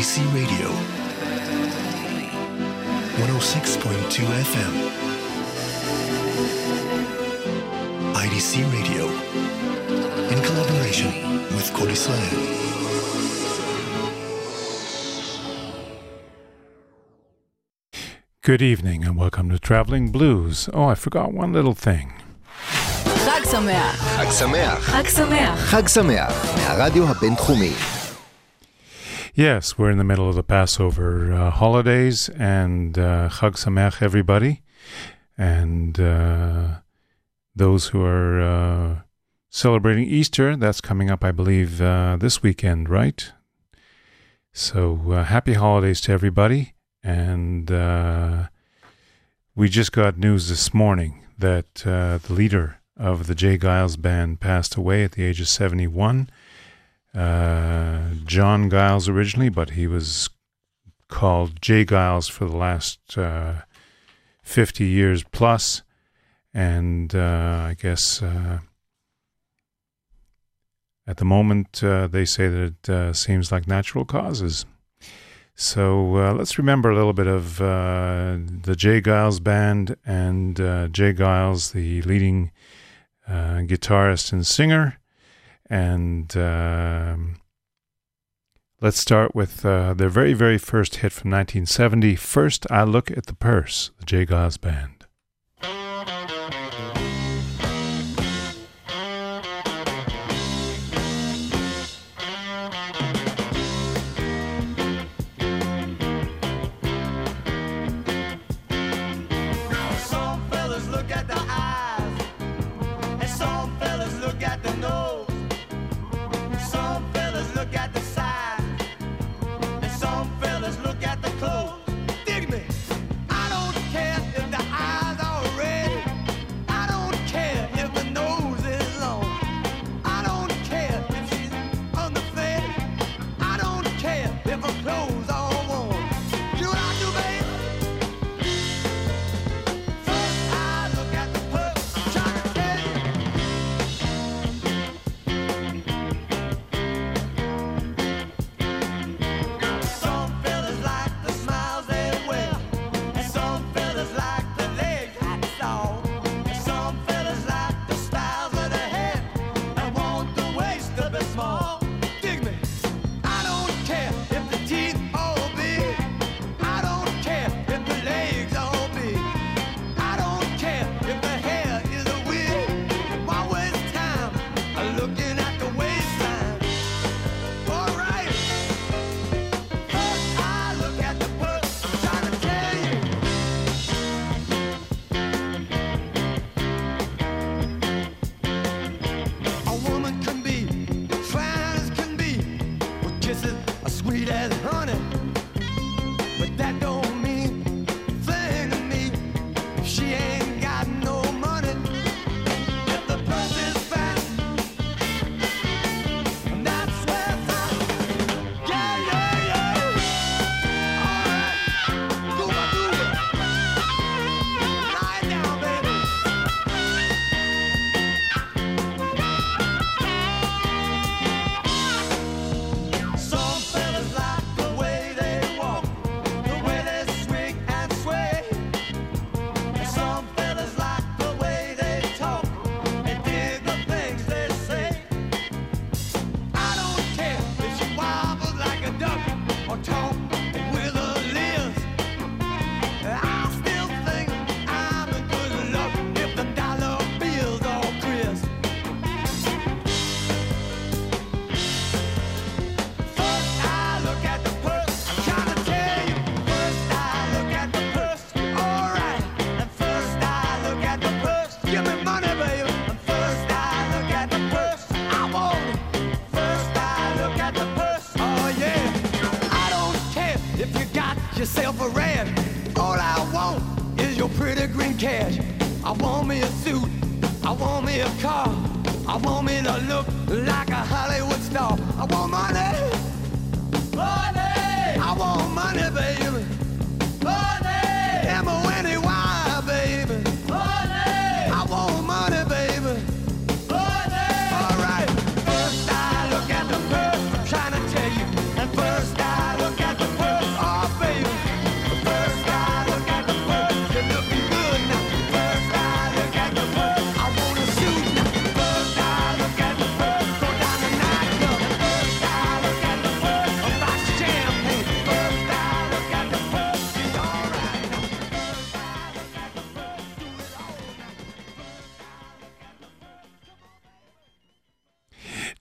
BC Radio 106.2 FM. IDC Radio in collaboration with Code Israel. Good evening and welcome to Traveling Blues. Oh, I forgot one little thing. חג שמח. חג שמח. חג שמח. חג שמח, מהרדיו הבינתחומי. Yes, we're in the middle of the Passover uh, holidays and uh, Chag Sameach, everybody, and uh, those who are uh, celebrating Easter. That's coming up, I believe, uh, this weekend, right? So uh, happy holidays to everybody, and we just got news this morning that the leader of the J. Geils band passed away at the age of seventy-one. Uh, John Geils originally, but he was called J. Geils for the last uh, 50 years plus, and uh, I guess uh, at the moment uh, they say that it seems like natural causes. So let's remember a little bit of the J. Geils Band and J. Geils, the leading guitarist and singer. And um, let's start with uh, their very, very first hit from 1970. First, I Look at the Purse, the J. Geils Band.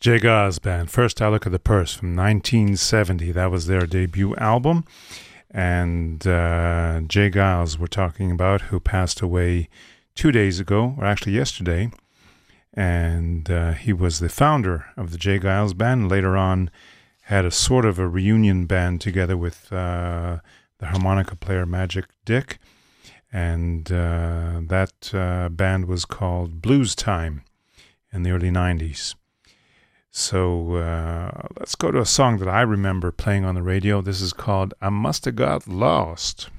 J. Geils Band, First I Look at the Purse from 1970. That was their debut album. And uh, J. Geils, we're talking about, who passed away two days ago, or actually yesterday. And uh, he was the founder of the J. Geils Band. Later on, had a sort of a reunion band together with uh, the harmonica player Magic Dick. And uh, that uh, band was called Bluestime in the early 90s. So uh, let's go to a song that I remember playing on the radio. This is called I Must Have Got Lost.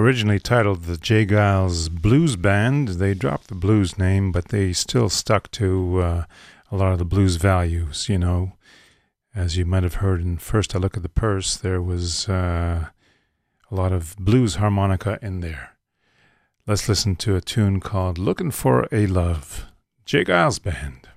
Originally titled the J. Geils Blues Band, they dropped the blues name, but they still stuck to uh, a lot of the blues values. You know, as you might have heard in First I Look at the Purse, there was uh, a lot of blues harmonica in there. Let's listen to a tune called Looking for a Love. J. Geils Band.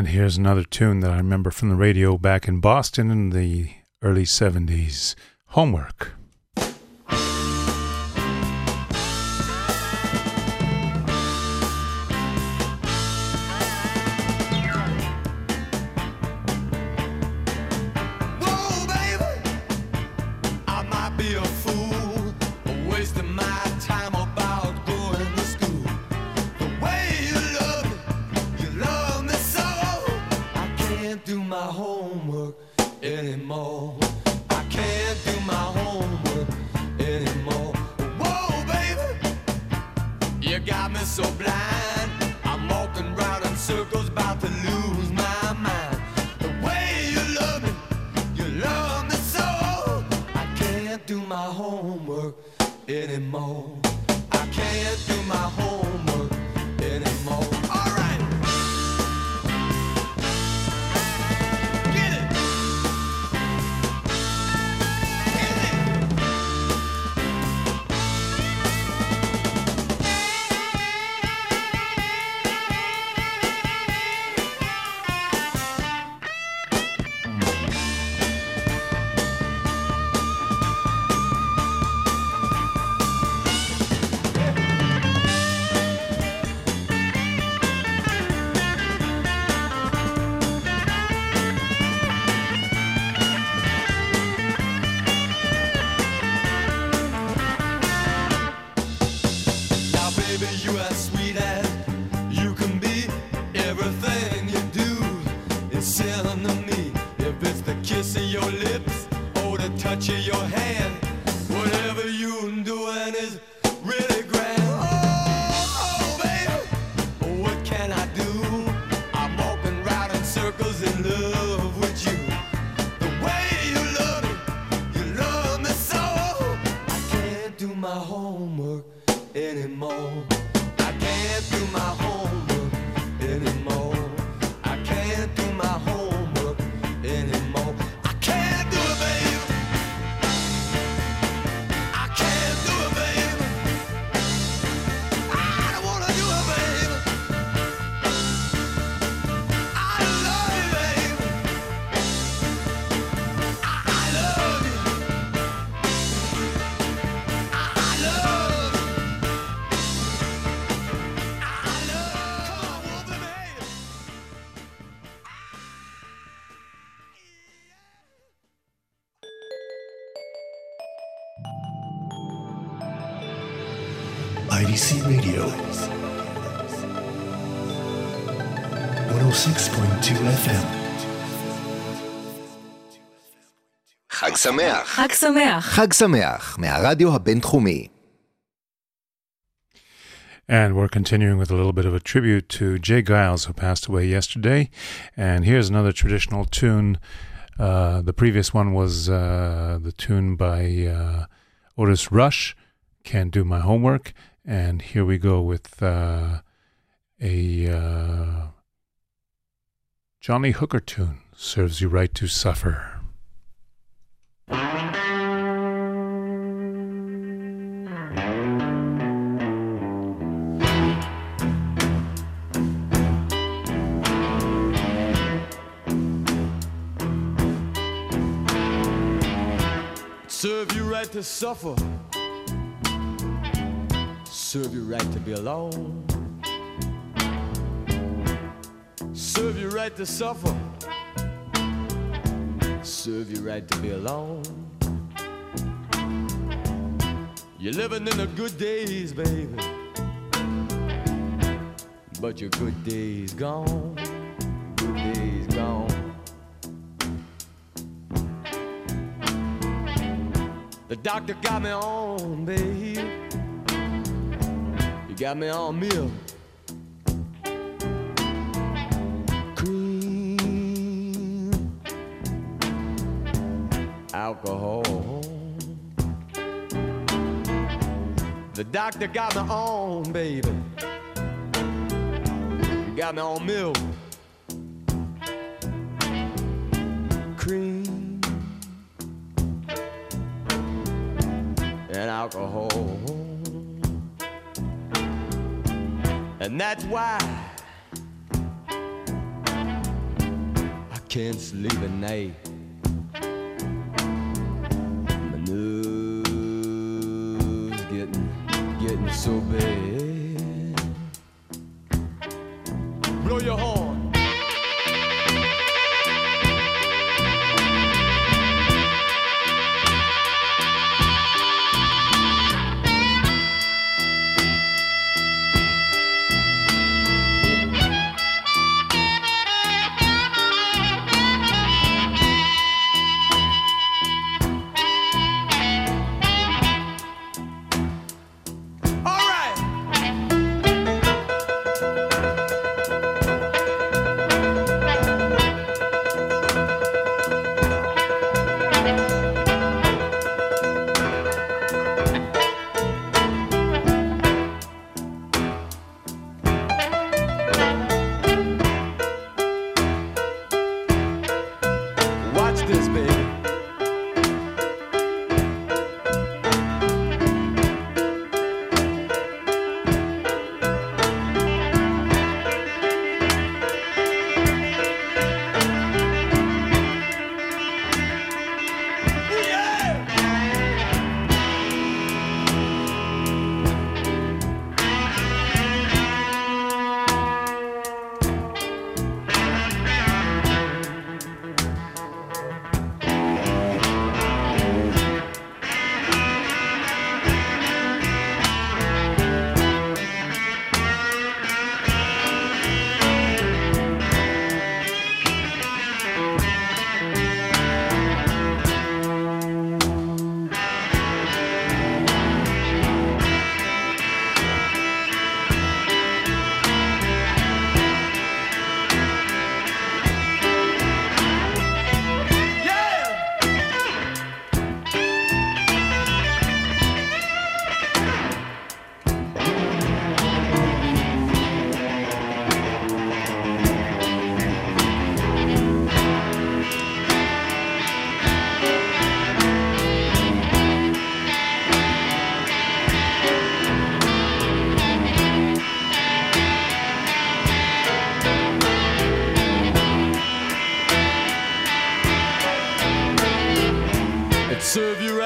And here's another tune that I remember from the radio back in Boston in the early 70s Homework. You're שמח. חג שמח. חג שמח, מהרדיו הבינתחומי. And we're continuing with a little bit of a tribute to J. Geils, who passed away yesterday. And here's another traditional tune. Uh, the previous one was uh, the tune by uh, Otis Rush, Can't Do My Homework. And here we go with uh, a uh, Johnny Hooker tune, Serves You Right to Suffer. Serve you right to suffer. Serve you right to be alone. Serve you right to suffer. Serve you right to be alone. You're living in the good days, baby. But your good days gone. Doctor got me on, babe. You got me on milk. Cream. Alcohol. The doctor got me on, baby. You got me on milk. Alcohol. And that's why I can't sleep at night. My nose getting, getting so bad.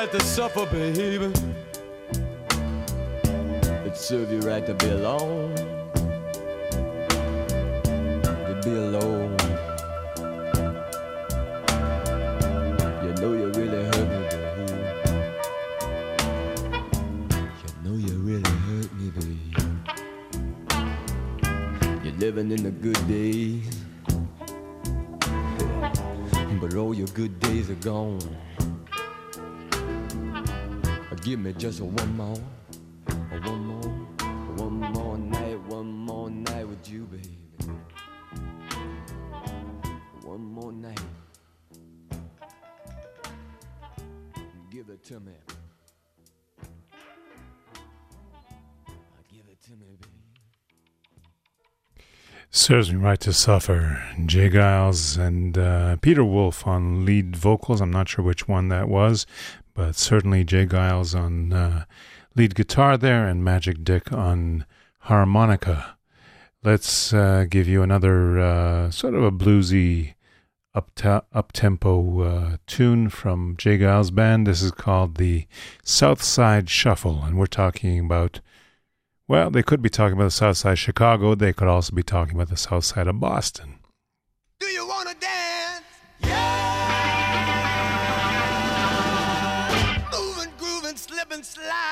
Right to suffer, baby. It serve you right to be alone. To be alone. You know you really hurt me, baby. You know you really hurt me, baby. You're living in the good days. But all your good days are gone. Give me just one more, one more, one more night, one more night with you, baby. One more night. Give it to me. Give it to me, baby. Serves me right to suffer. J. Geils and uh, Peter Wolf on lead vocals. I'm not sure which one that was, but certainly J. Geils on uh, lead guitar there and Magic Dick on harmonica. Let's uh, give you another uh, sort of a bluesy, up tempo uh, tune from J. Geils Band. This is called the South Side Shuffle, and we're talking about well, they could be talking about the south side Chicago. They could also be talking about the south side of Boston. Do you wanna dance? Slipping,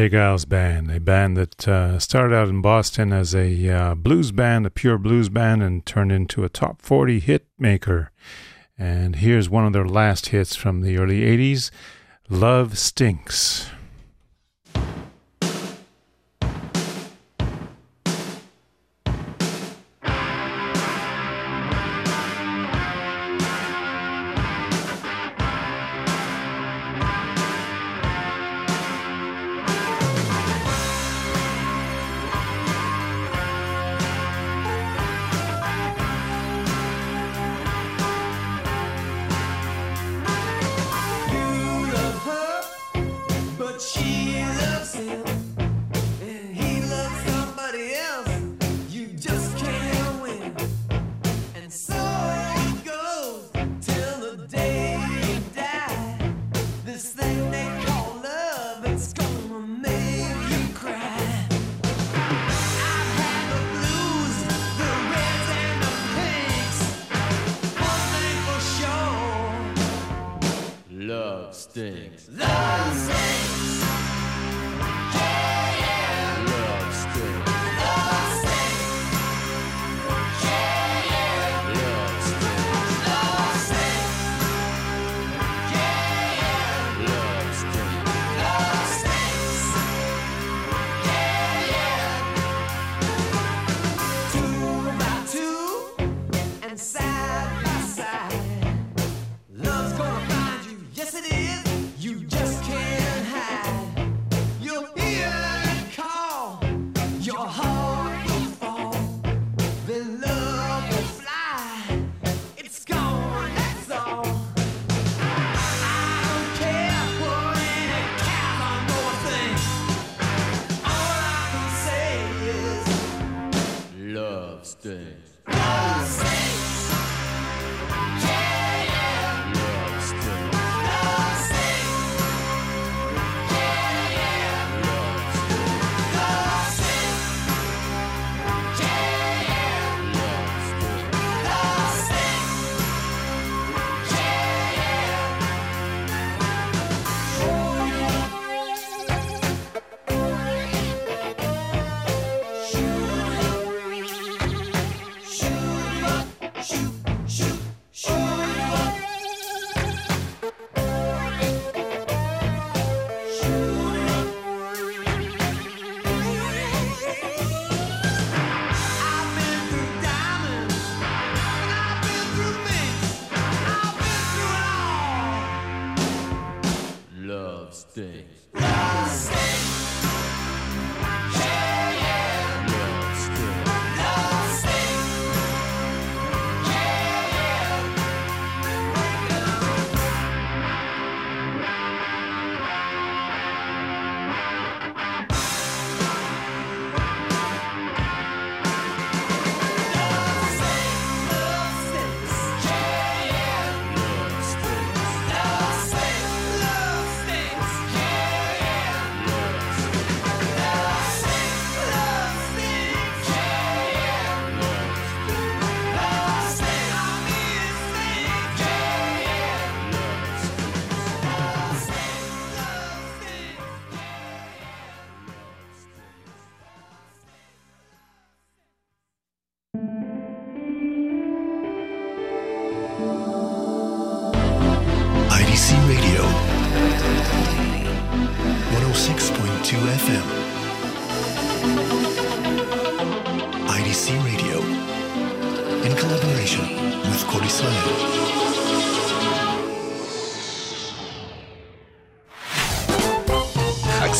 DJ Geils Band, a band that uh, started out in Boston as a uh, blues band, a pure blues band, and turned into a top 40 hit maker. And here's one of their last hits from the early 80s Love Stinks. stinks.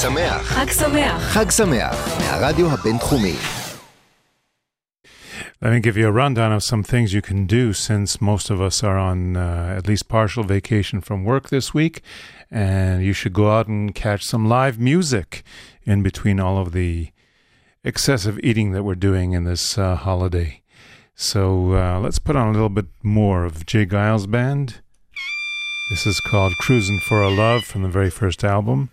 שמח. חג שמח. חג שמח, מהרדיו הבינתחומי. Let me give you a rundown of some things you can do since most of us are on uh, at least partial vacation from work this week. And you should go out and catch some live music in between all of the excessive eating that we're doing in this uh, holiday. So uh, let's put on a little bit more of J. Geils' band. This is called Cruisin' for a Love from the very first album.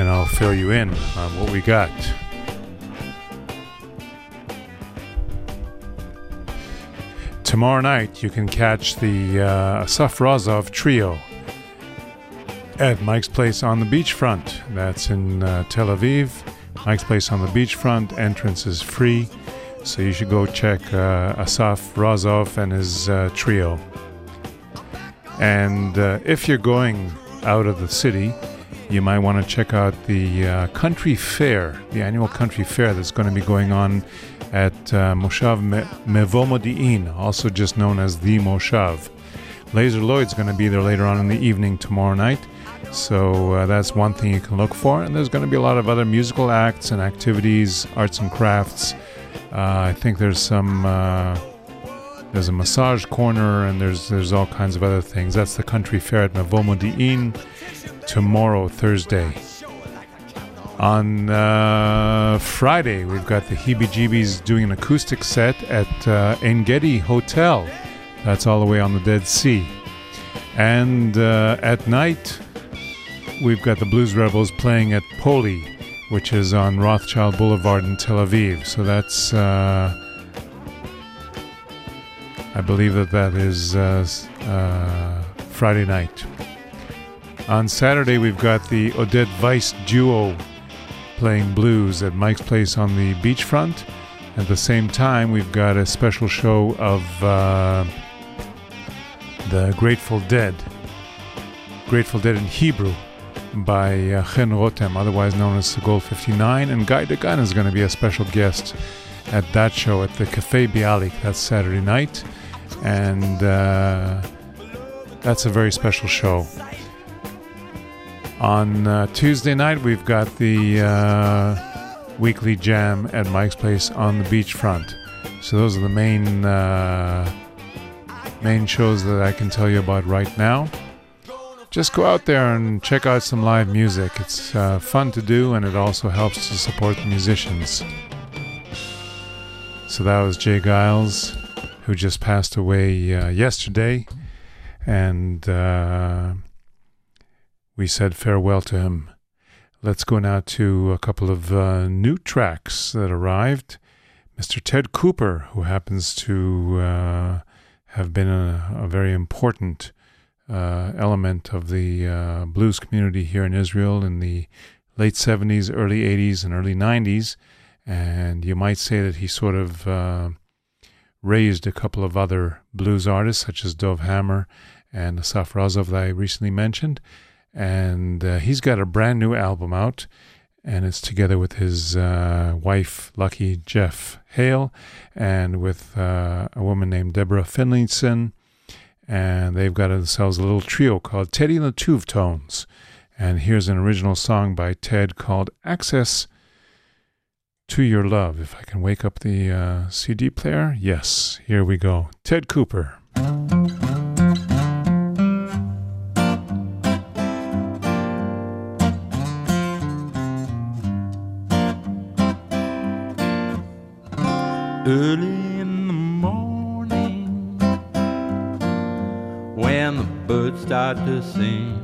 And I'll fill you in on what we got. Tomorrow night, you can catch the uh, Asaf Razov Trio at Mike's Place on the beachfront. That's in uh, Tel Aviv. Mike's Place on the beachfront. Entrance is free, so you should go check uh, Asaf Razov and his uh, trio. And uh, if you're going out of the city, you might want to check out the uh, country fair, the annual country fair that's going to be going on at uh, Moshav Me- Mevo Modi'in, also just known as the Moshav. Lazer Lloyd's going to be there later on in the evening tomorrow night, so uh, that's one thing you can look for. And there's going to be a lot of other musical acts and activities, arts and crafts. Uh, I think there's some. Uh, there's a massage corner and there's there's all kinds of other things. That's the country fair at Mevo Modi'in tomorrow, Thursday. On uh, Friday, we've got the Heebie Jeebies doing an acoustic set at uh, Engedi Hotel. That's all the way on the Dead Sea. And uh, at night, we've got the Blues Rebels playing at Poli, which is on Rothschild Boulevard in Tel Aviv. So that's, uh, I believe that that is uh, uh, Friday night. On Saturday, we've got the Odette Weiss duo playing blues at Mike's Place on the beachfront. At the same time, we've got a special show of uh, the Grateful Dead, Grateful Dead in Hebrew, by uh, Chen Rotem, otherwise known as Segol 59. And Guy Dagan is going to be a special guest at that show at the Cafe Bialik. That's Saturday night. And uh, that's a very special show. On uh, Tuesday night, we've got the uh, weekly jam at Mike's Place on the beachfront. So those are the main uh, main shows that I can tell you about right now. Just go out there and check out some live music. It's uh, fun to do, and it also helps to support the musicians. So that was J. Geils, who just passed away uh, yesterday, and. We said farewell to him. Let's go now to a couple of uh, new tracks that arrived. Mr. Ted Cooper, who happens to uh, have been a, a very important uh, element of the uh, blues community here in Israel in the late 70s, early 80s, and early 90s. And you might say that he sort of uh, raised a couple of other blues artists, such as Dov Hammer and Asaf Razov, that I recently mentioned and uh, he's got a brand new album out and it's together with his uh, wife lucky jeff hale and with uh, a woman named deborah finlayson. And they've got themselves a little trio called teddy and the Tuvtones. And here's an original song by ted called access to your love. If i can wake up the uh, cd player yes here we go. Ted cooper birds to sing.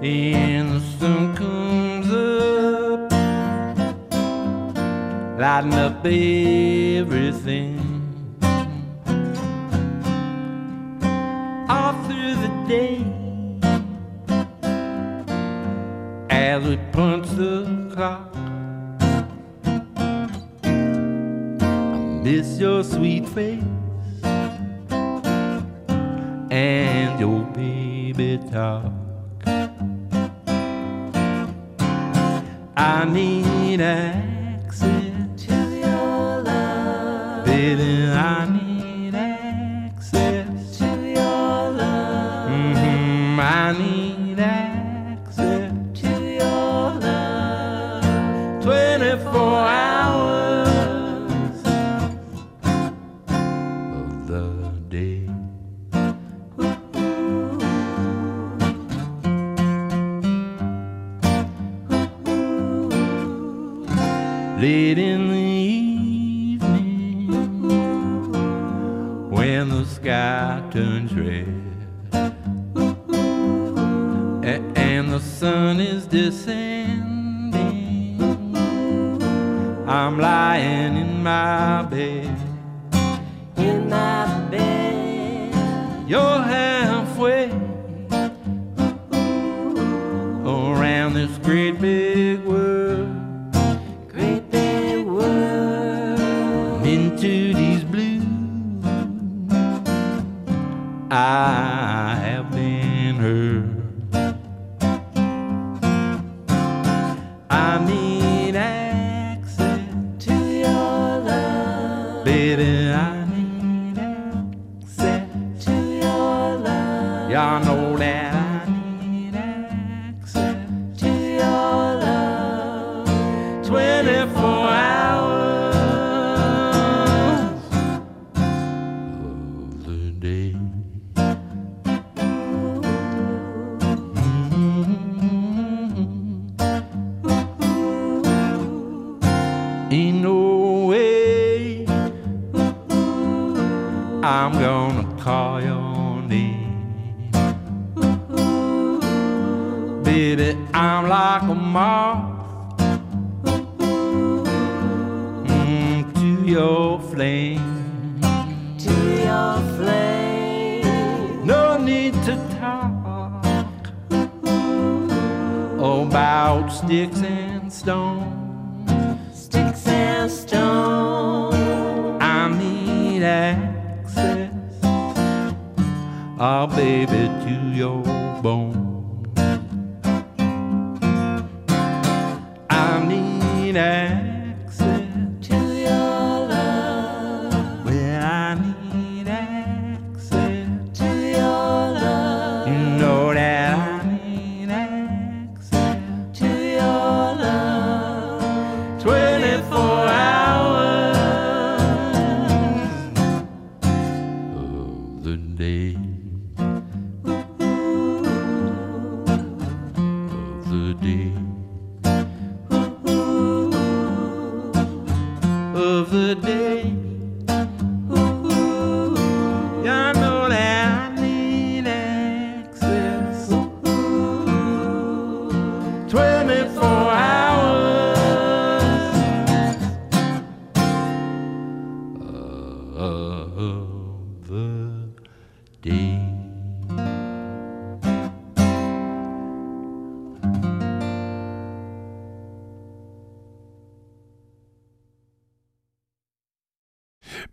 The sun comes up lighting up everything. All through the day as we punch the clock I miss your sweet face i'm lying in my bed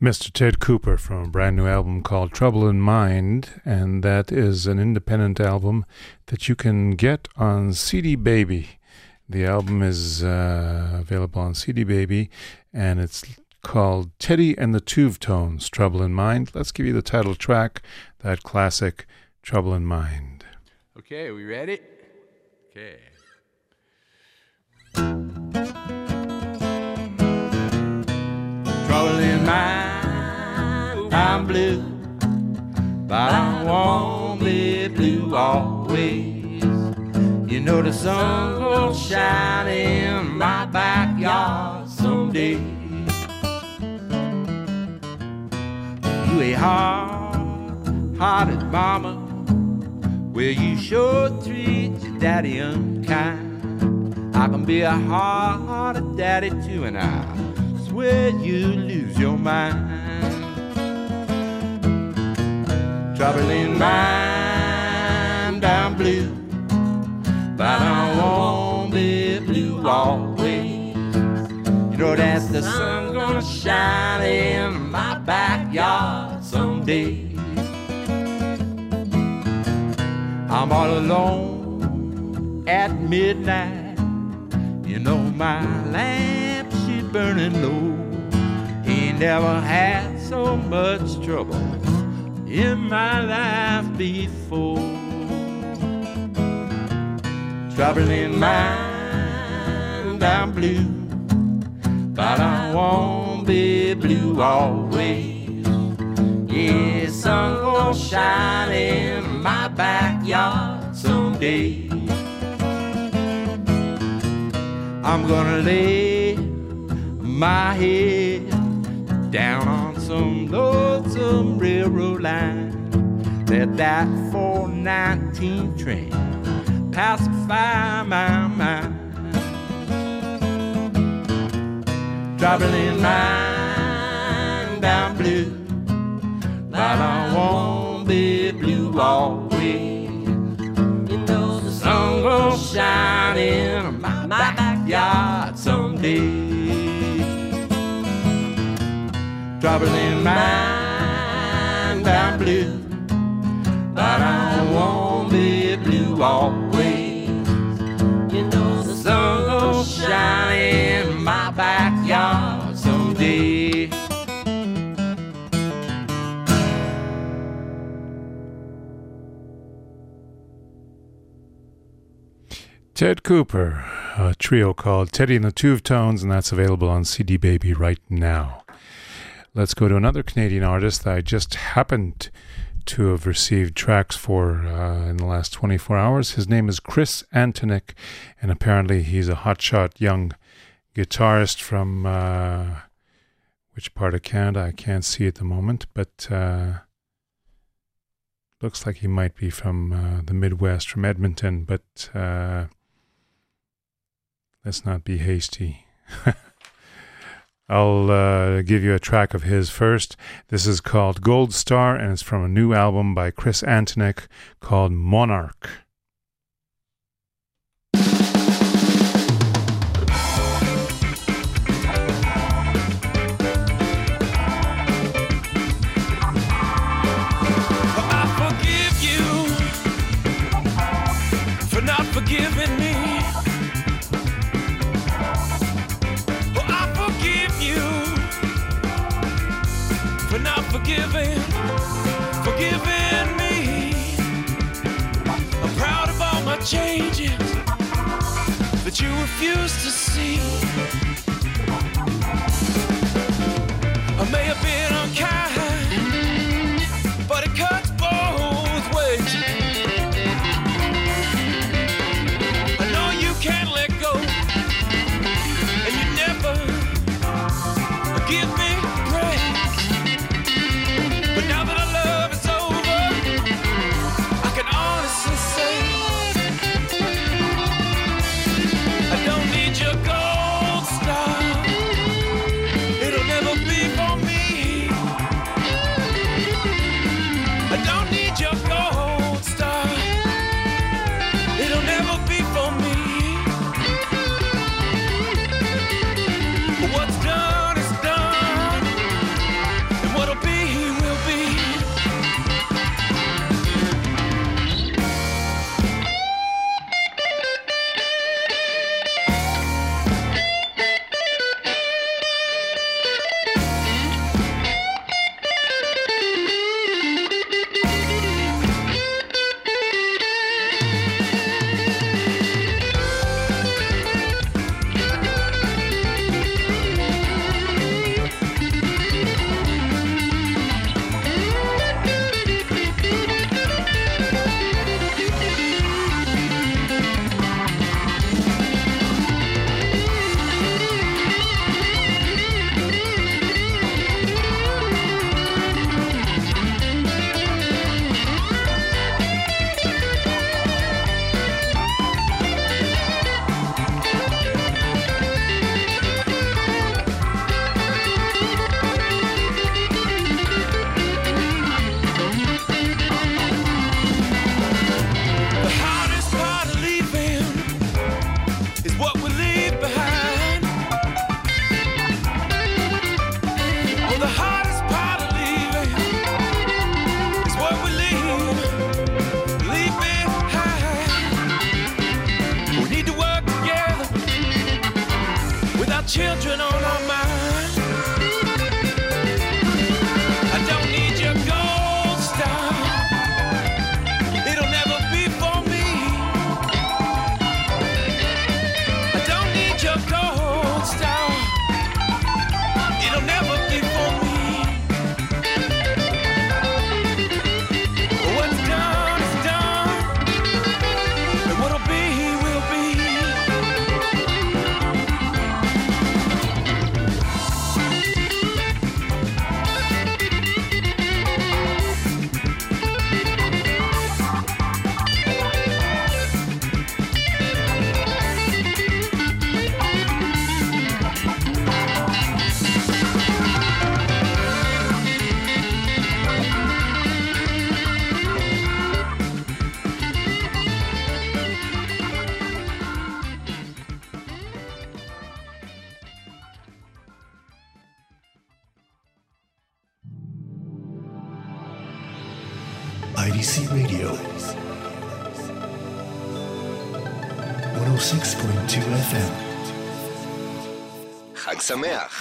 Mr. Ted Cooper from a brand new album called Trouble in Mind, and that is an independent album that you can get on CD Baby. The album is uh, available on CD Baby, and it's called Teddy and the Tuvtones, Trouble in Mind. Let's give you the title track, that classic Trouble in Mind. Okay, are we ready? Okay. Trouble in mind, I'm blue, but I won't be blue always. You know the sun will shine in my backyard someday. You a hard hearted mama. Well, you sure treat your daddy unkind. I can be a hard-hearted daddy too, and I swear you lose your mind. Trouble in mind, I'm blue, but I won't be blue always. You know that the sun gonna shine in my backyard someday. I'm all alone at midnight. You know my lamp she's burning low. He never had so much trouble in my life before. Traveling mind, I'm blue, but I won't be blue always. Yeah, sun gonna shine in my backyard someday. I'm gonna lay my head down on some lonesome railroad line. Let that 419 train pacify my mind. Driving in mind, I'm blue, but I won't be blue always. You know the sun will shine in my backyard someday. Trouble in mind, I'm blue, but I won't be blue always. You know the sun will shine in my backyard someday. Ted Cooper, a trio called Teddy and the Tuvtones, and that's available on CD Baby right now. Let's go to another Canadian artist that I just happened to have received tracks for uh, in the last 24 hours. His name is Chris Antonik, and apparently he's a hotshot young guitarist from uh, which part of Canada? I can't see at the moment, but uh, looks like he might be from uh, the Midwest, from Edmonton, but uh, let's not be hasty. I'll uh, give you a track of his first. This is called Gold Star, and it's from a new album by Chris Antonik called Monarch. Refuse to see.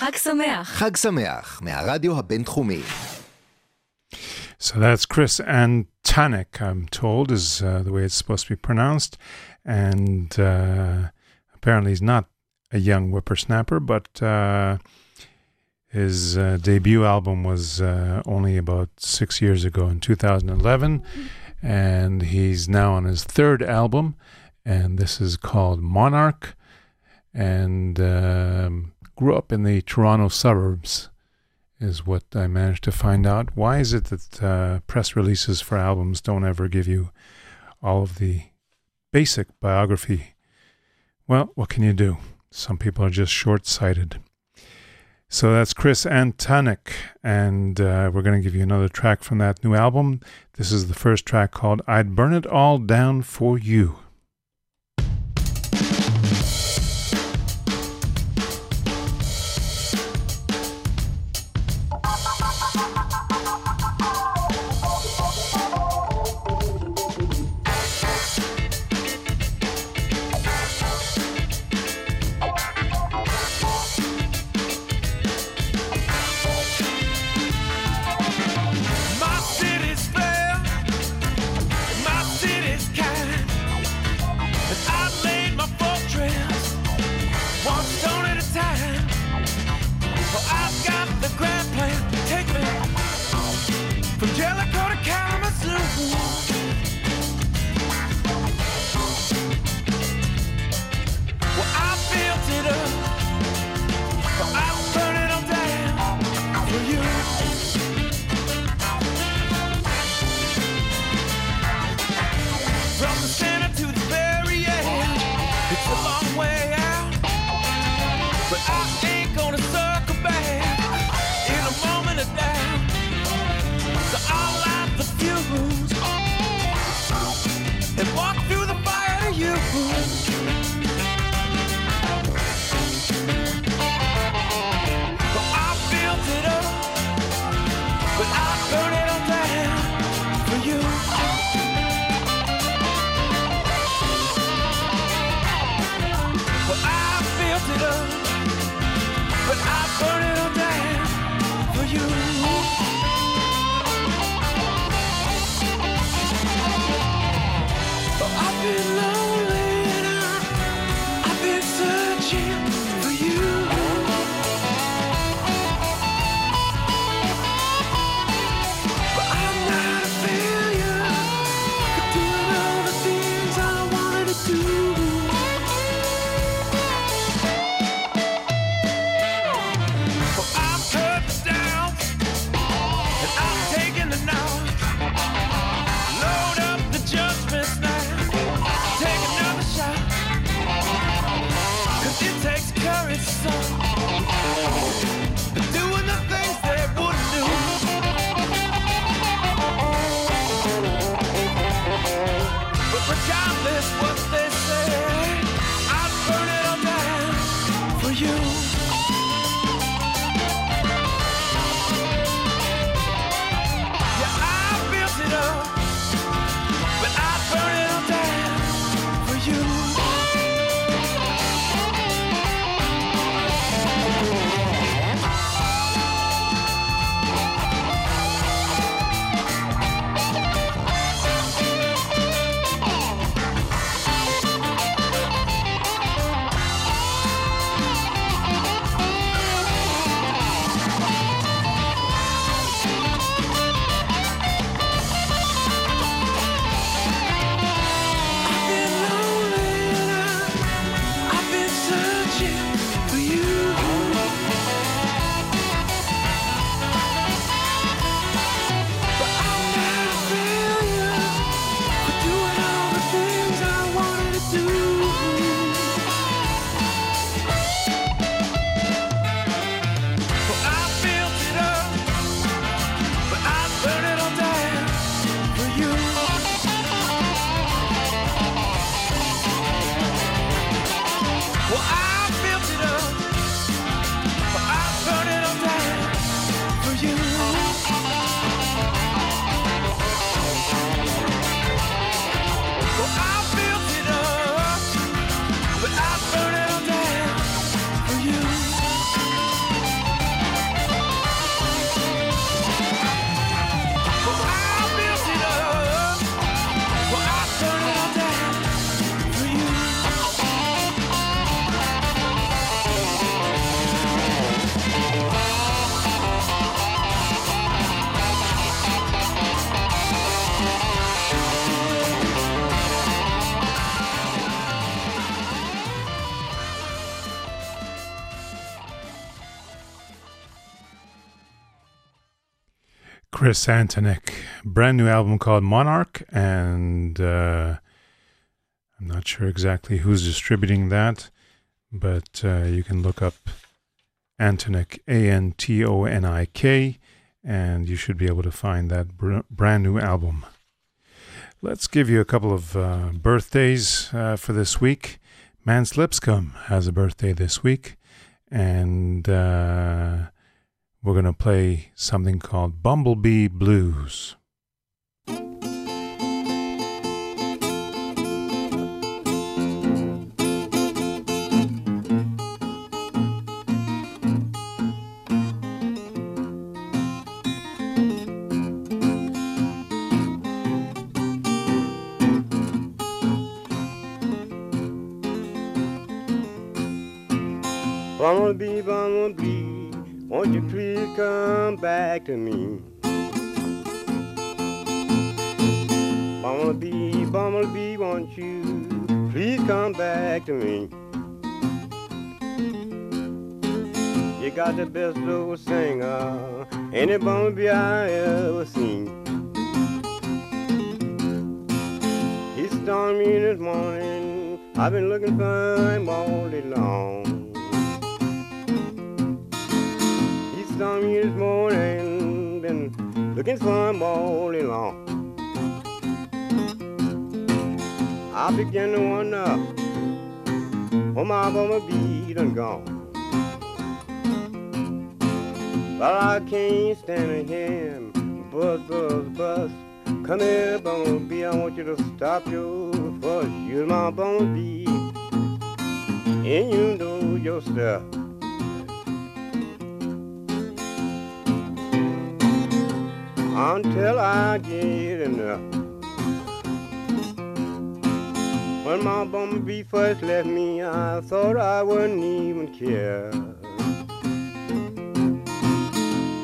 חג שמח. חג שמח, מהרדיו הבינתחומי. So that's Chris Antonik, I'm told, is uh, the way it's supposed to be pronounced. And uh, apparently he's not a young whippersnapper, but uh, his uh, debut album was uh, only about six years ago in 2011. And he's now on his third album, and this is called Monarch. And. Um, grew up in the Toronto suburbs is what I managed to find out. Why is it that uh, press releases for albums don't ever give you all of the basic biography? Well, what can you do? Some people are just short sighted. So that's Chris Antonik, and uh, we're going to give you another track from that new album. This is the first track called I'd Burn It All Down for You. Oh, I've Chris Antonik. Brand new album called Monarch, and uh, I'm not sure exactly who's distributing that, but uh, you can look up Antonik, A N T O N I K, and you should be able to find that br- brand new album. Let's give you a couple of uh, birthdays uh, for this week. Mance Lipscomb has a birthday this week, and uh, we're going to play something called Bumblebee Blues. Bumblebee, bumblebee, won't you please come back to me? Bumblebee, bumblebee, won't you please come back to me? You got the best little singer, any bumblebee I ever seen. He stormed me this morning, I've been looking for him all day long. He saw me this morning, been looking for him all day long. I begin to wonder, where my bumblebee done gone. But I can't stand him buzz, buzz, buzz. Come here, bumblebee, I want you to stop your fuss. You're my bumblebee, and you know your until I get enough. When my bumblebee first left me, I thought I wouldn't even care.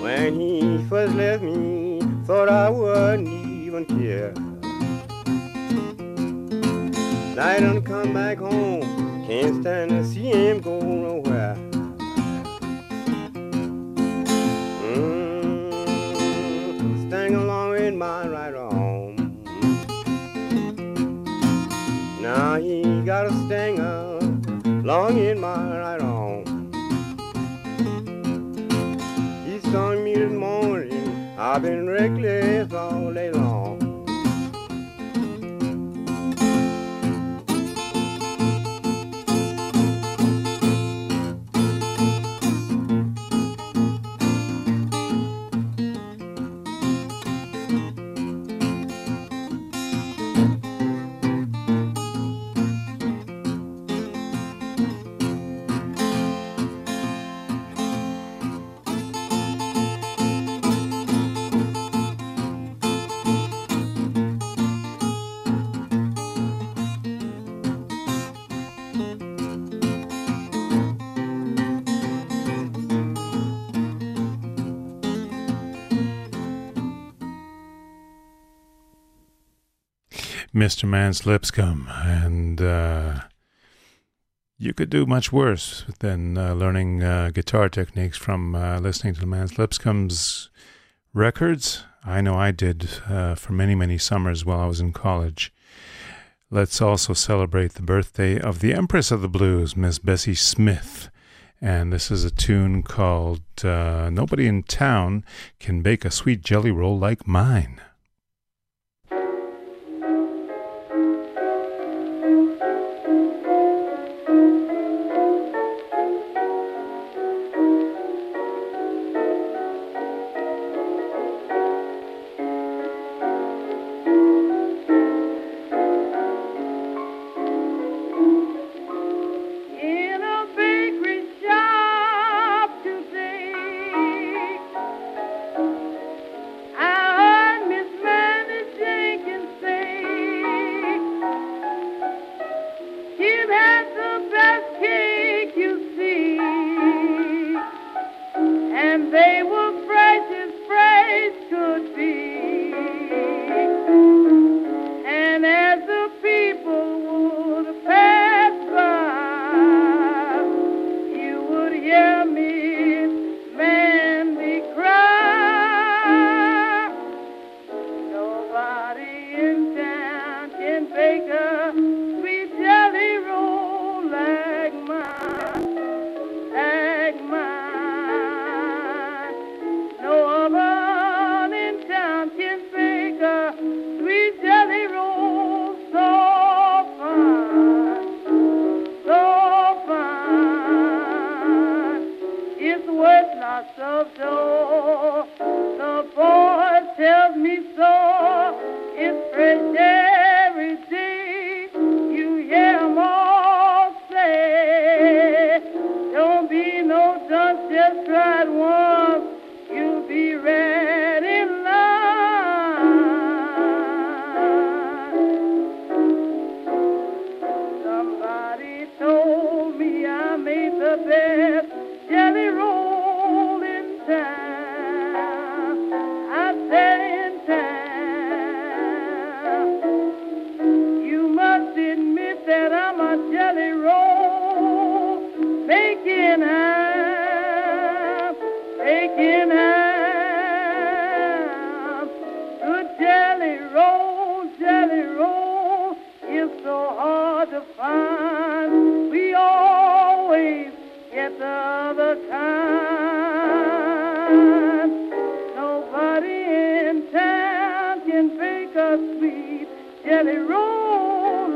When he first left me, thought I wouldn't even care. He done come back home, can't stand to see him go nowhere. Long in my right arm. He saw me this morning. I've been reckless all day long. Mr. Mance Lipscomb, and uh, you could do much worse than uh, learning uh, guitar techniques from uh, listening to Mance Lipscomb's records. I know I did uh, for many, many summers while I was in college. Let's also celebrate the birthday of the Empress of the Blues, Miss Bessie Smith. And this is a tune called uh, Nobody in Town Can Bake a Sweet Jelly Roll Like Mine.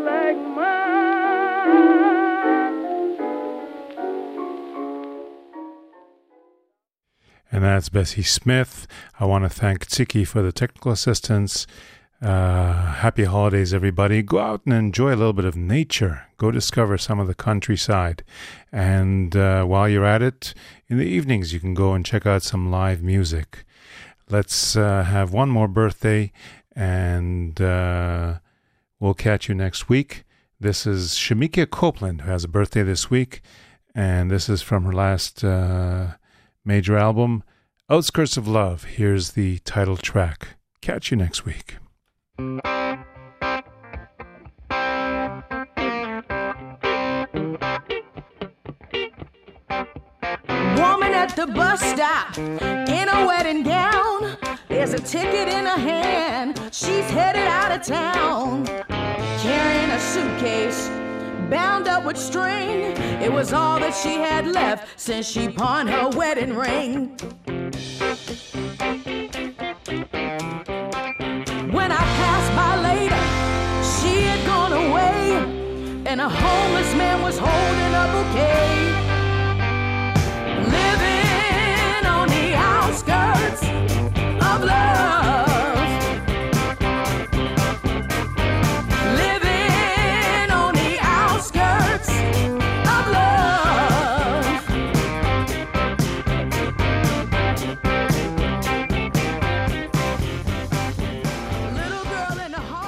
Like mine. And that's Bessie Smith. I want to thank Tsiki for the technical assistance. Uh, happy holidays, everybody. Go out and enjoy a little bit of nature. Go discover some of the countryside. And uh, while you're at it, in the evenings, you can go and check out some live music. Let's uh, have one more birthday, and uh, we'll catch you next week. This is Shemekia Copeland, who has a birthday this week, and this is from her last uh, major album, Outskirts of Love. Here's the title track. Catch you next week. Woman at the bus stop in a wedding gown. There's a ticket in her hand. She's headed out of town. Carrying a suitcase bound up with string. It was all that she had left since she pawned her wedding ring. When I passed by later, she had gone away. And a homeless man was holding.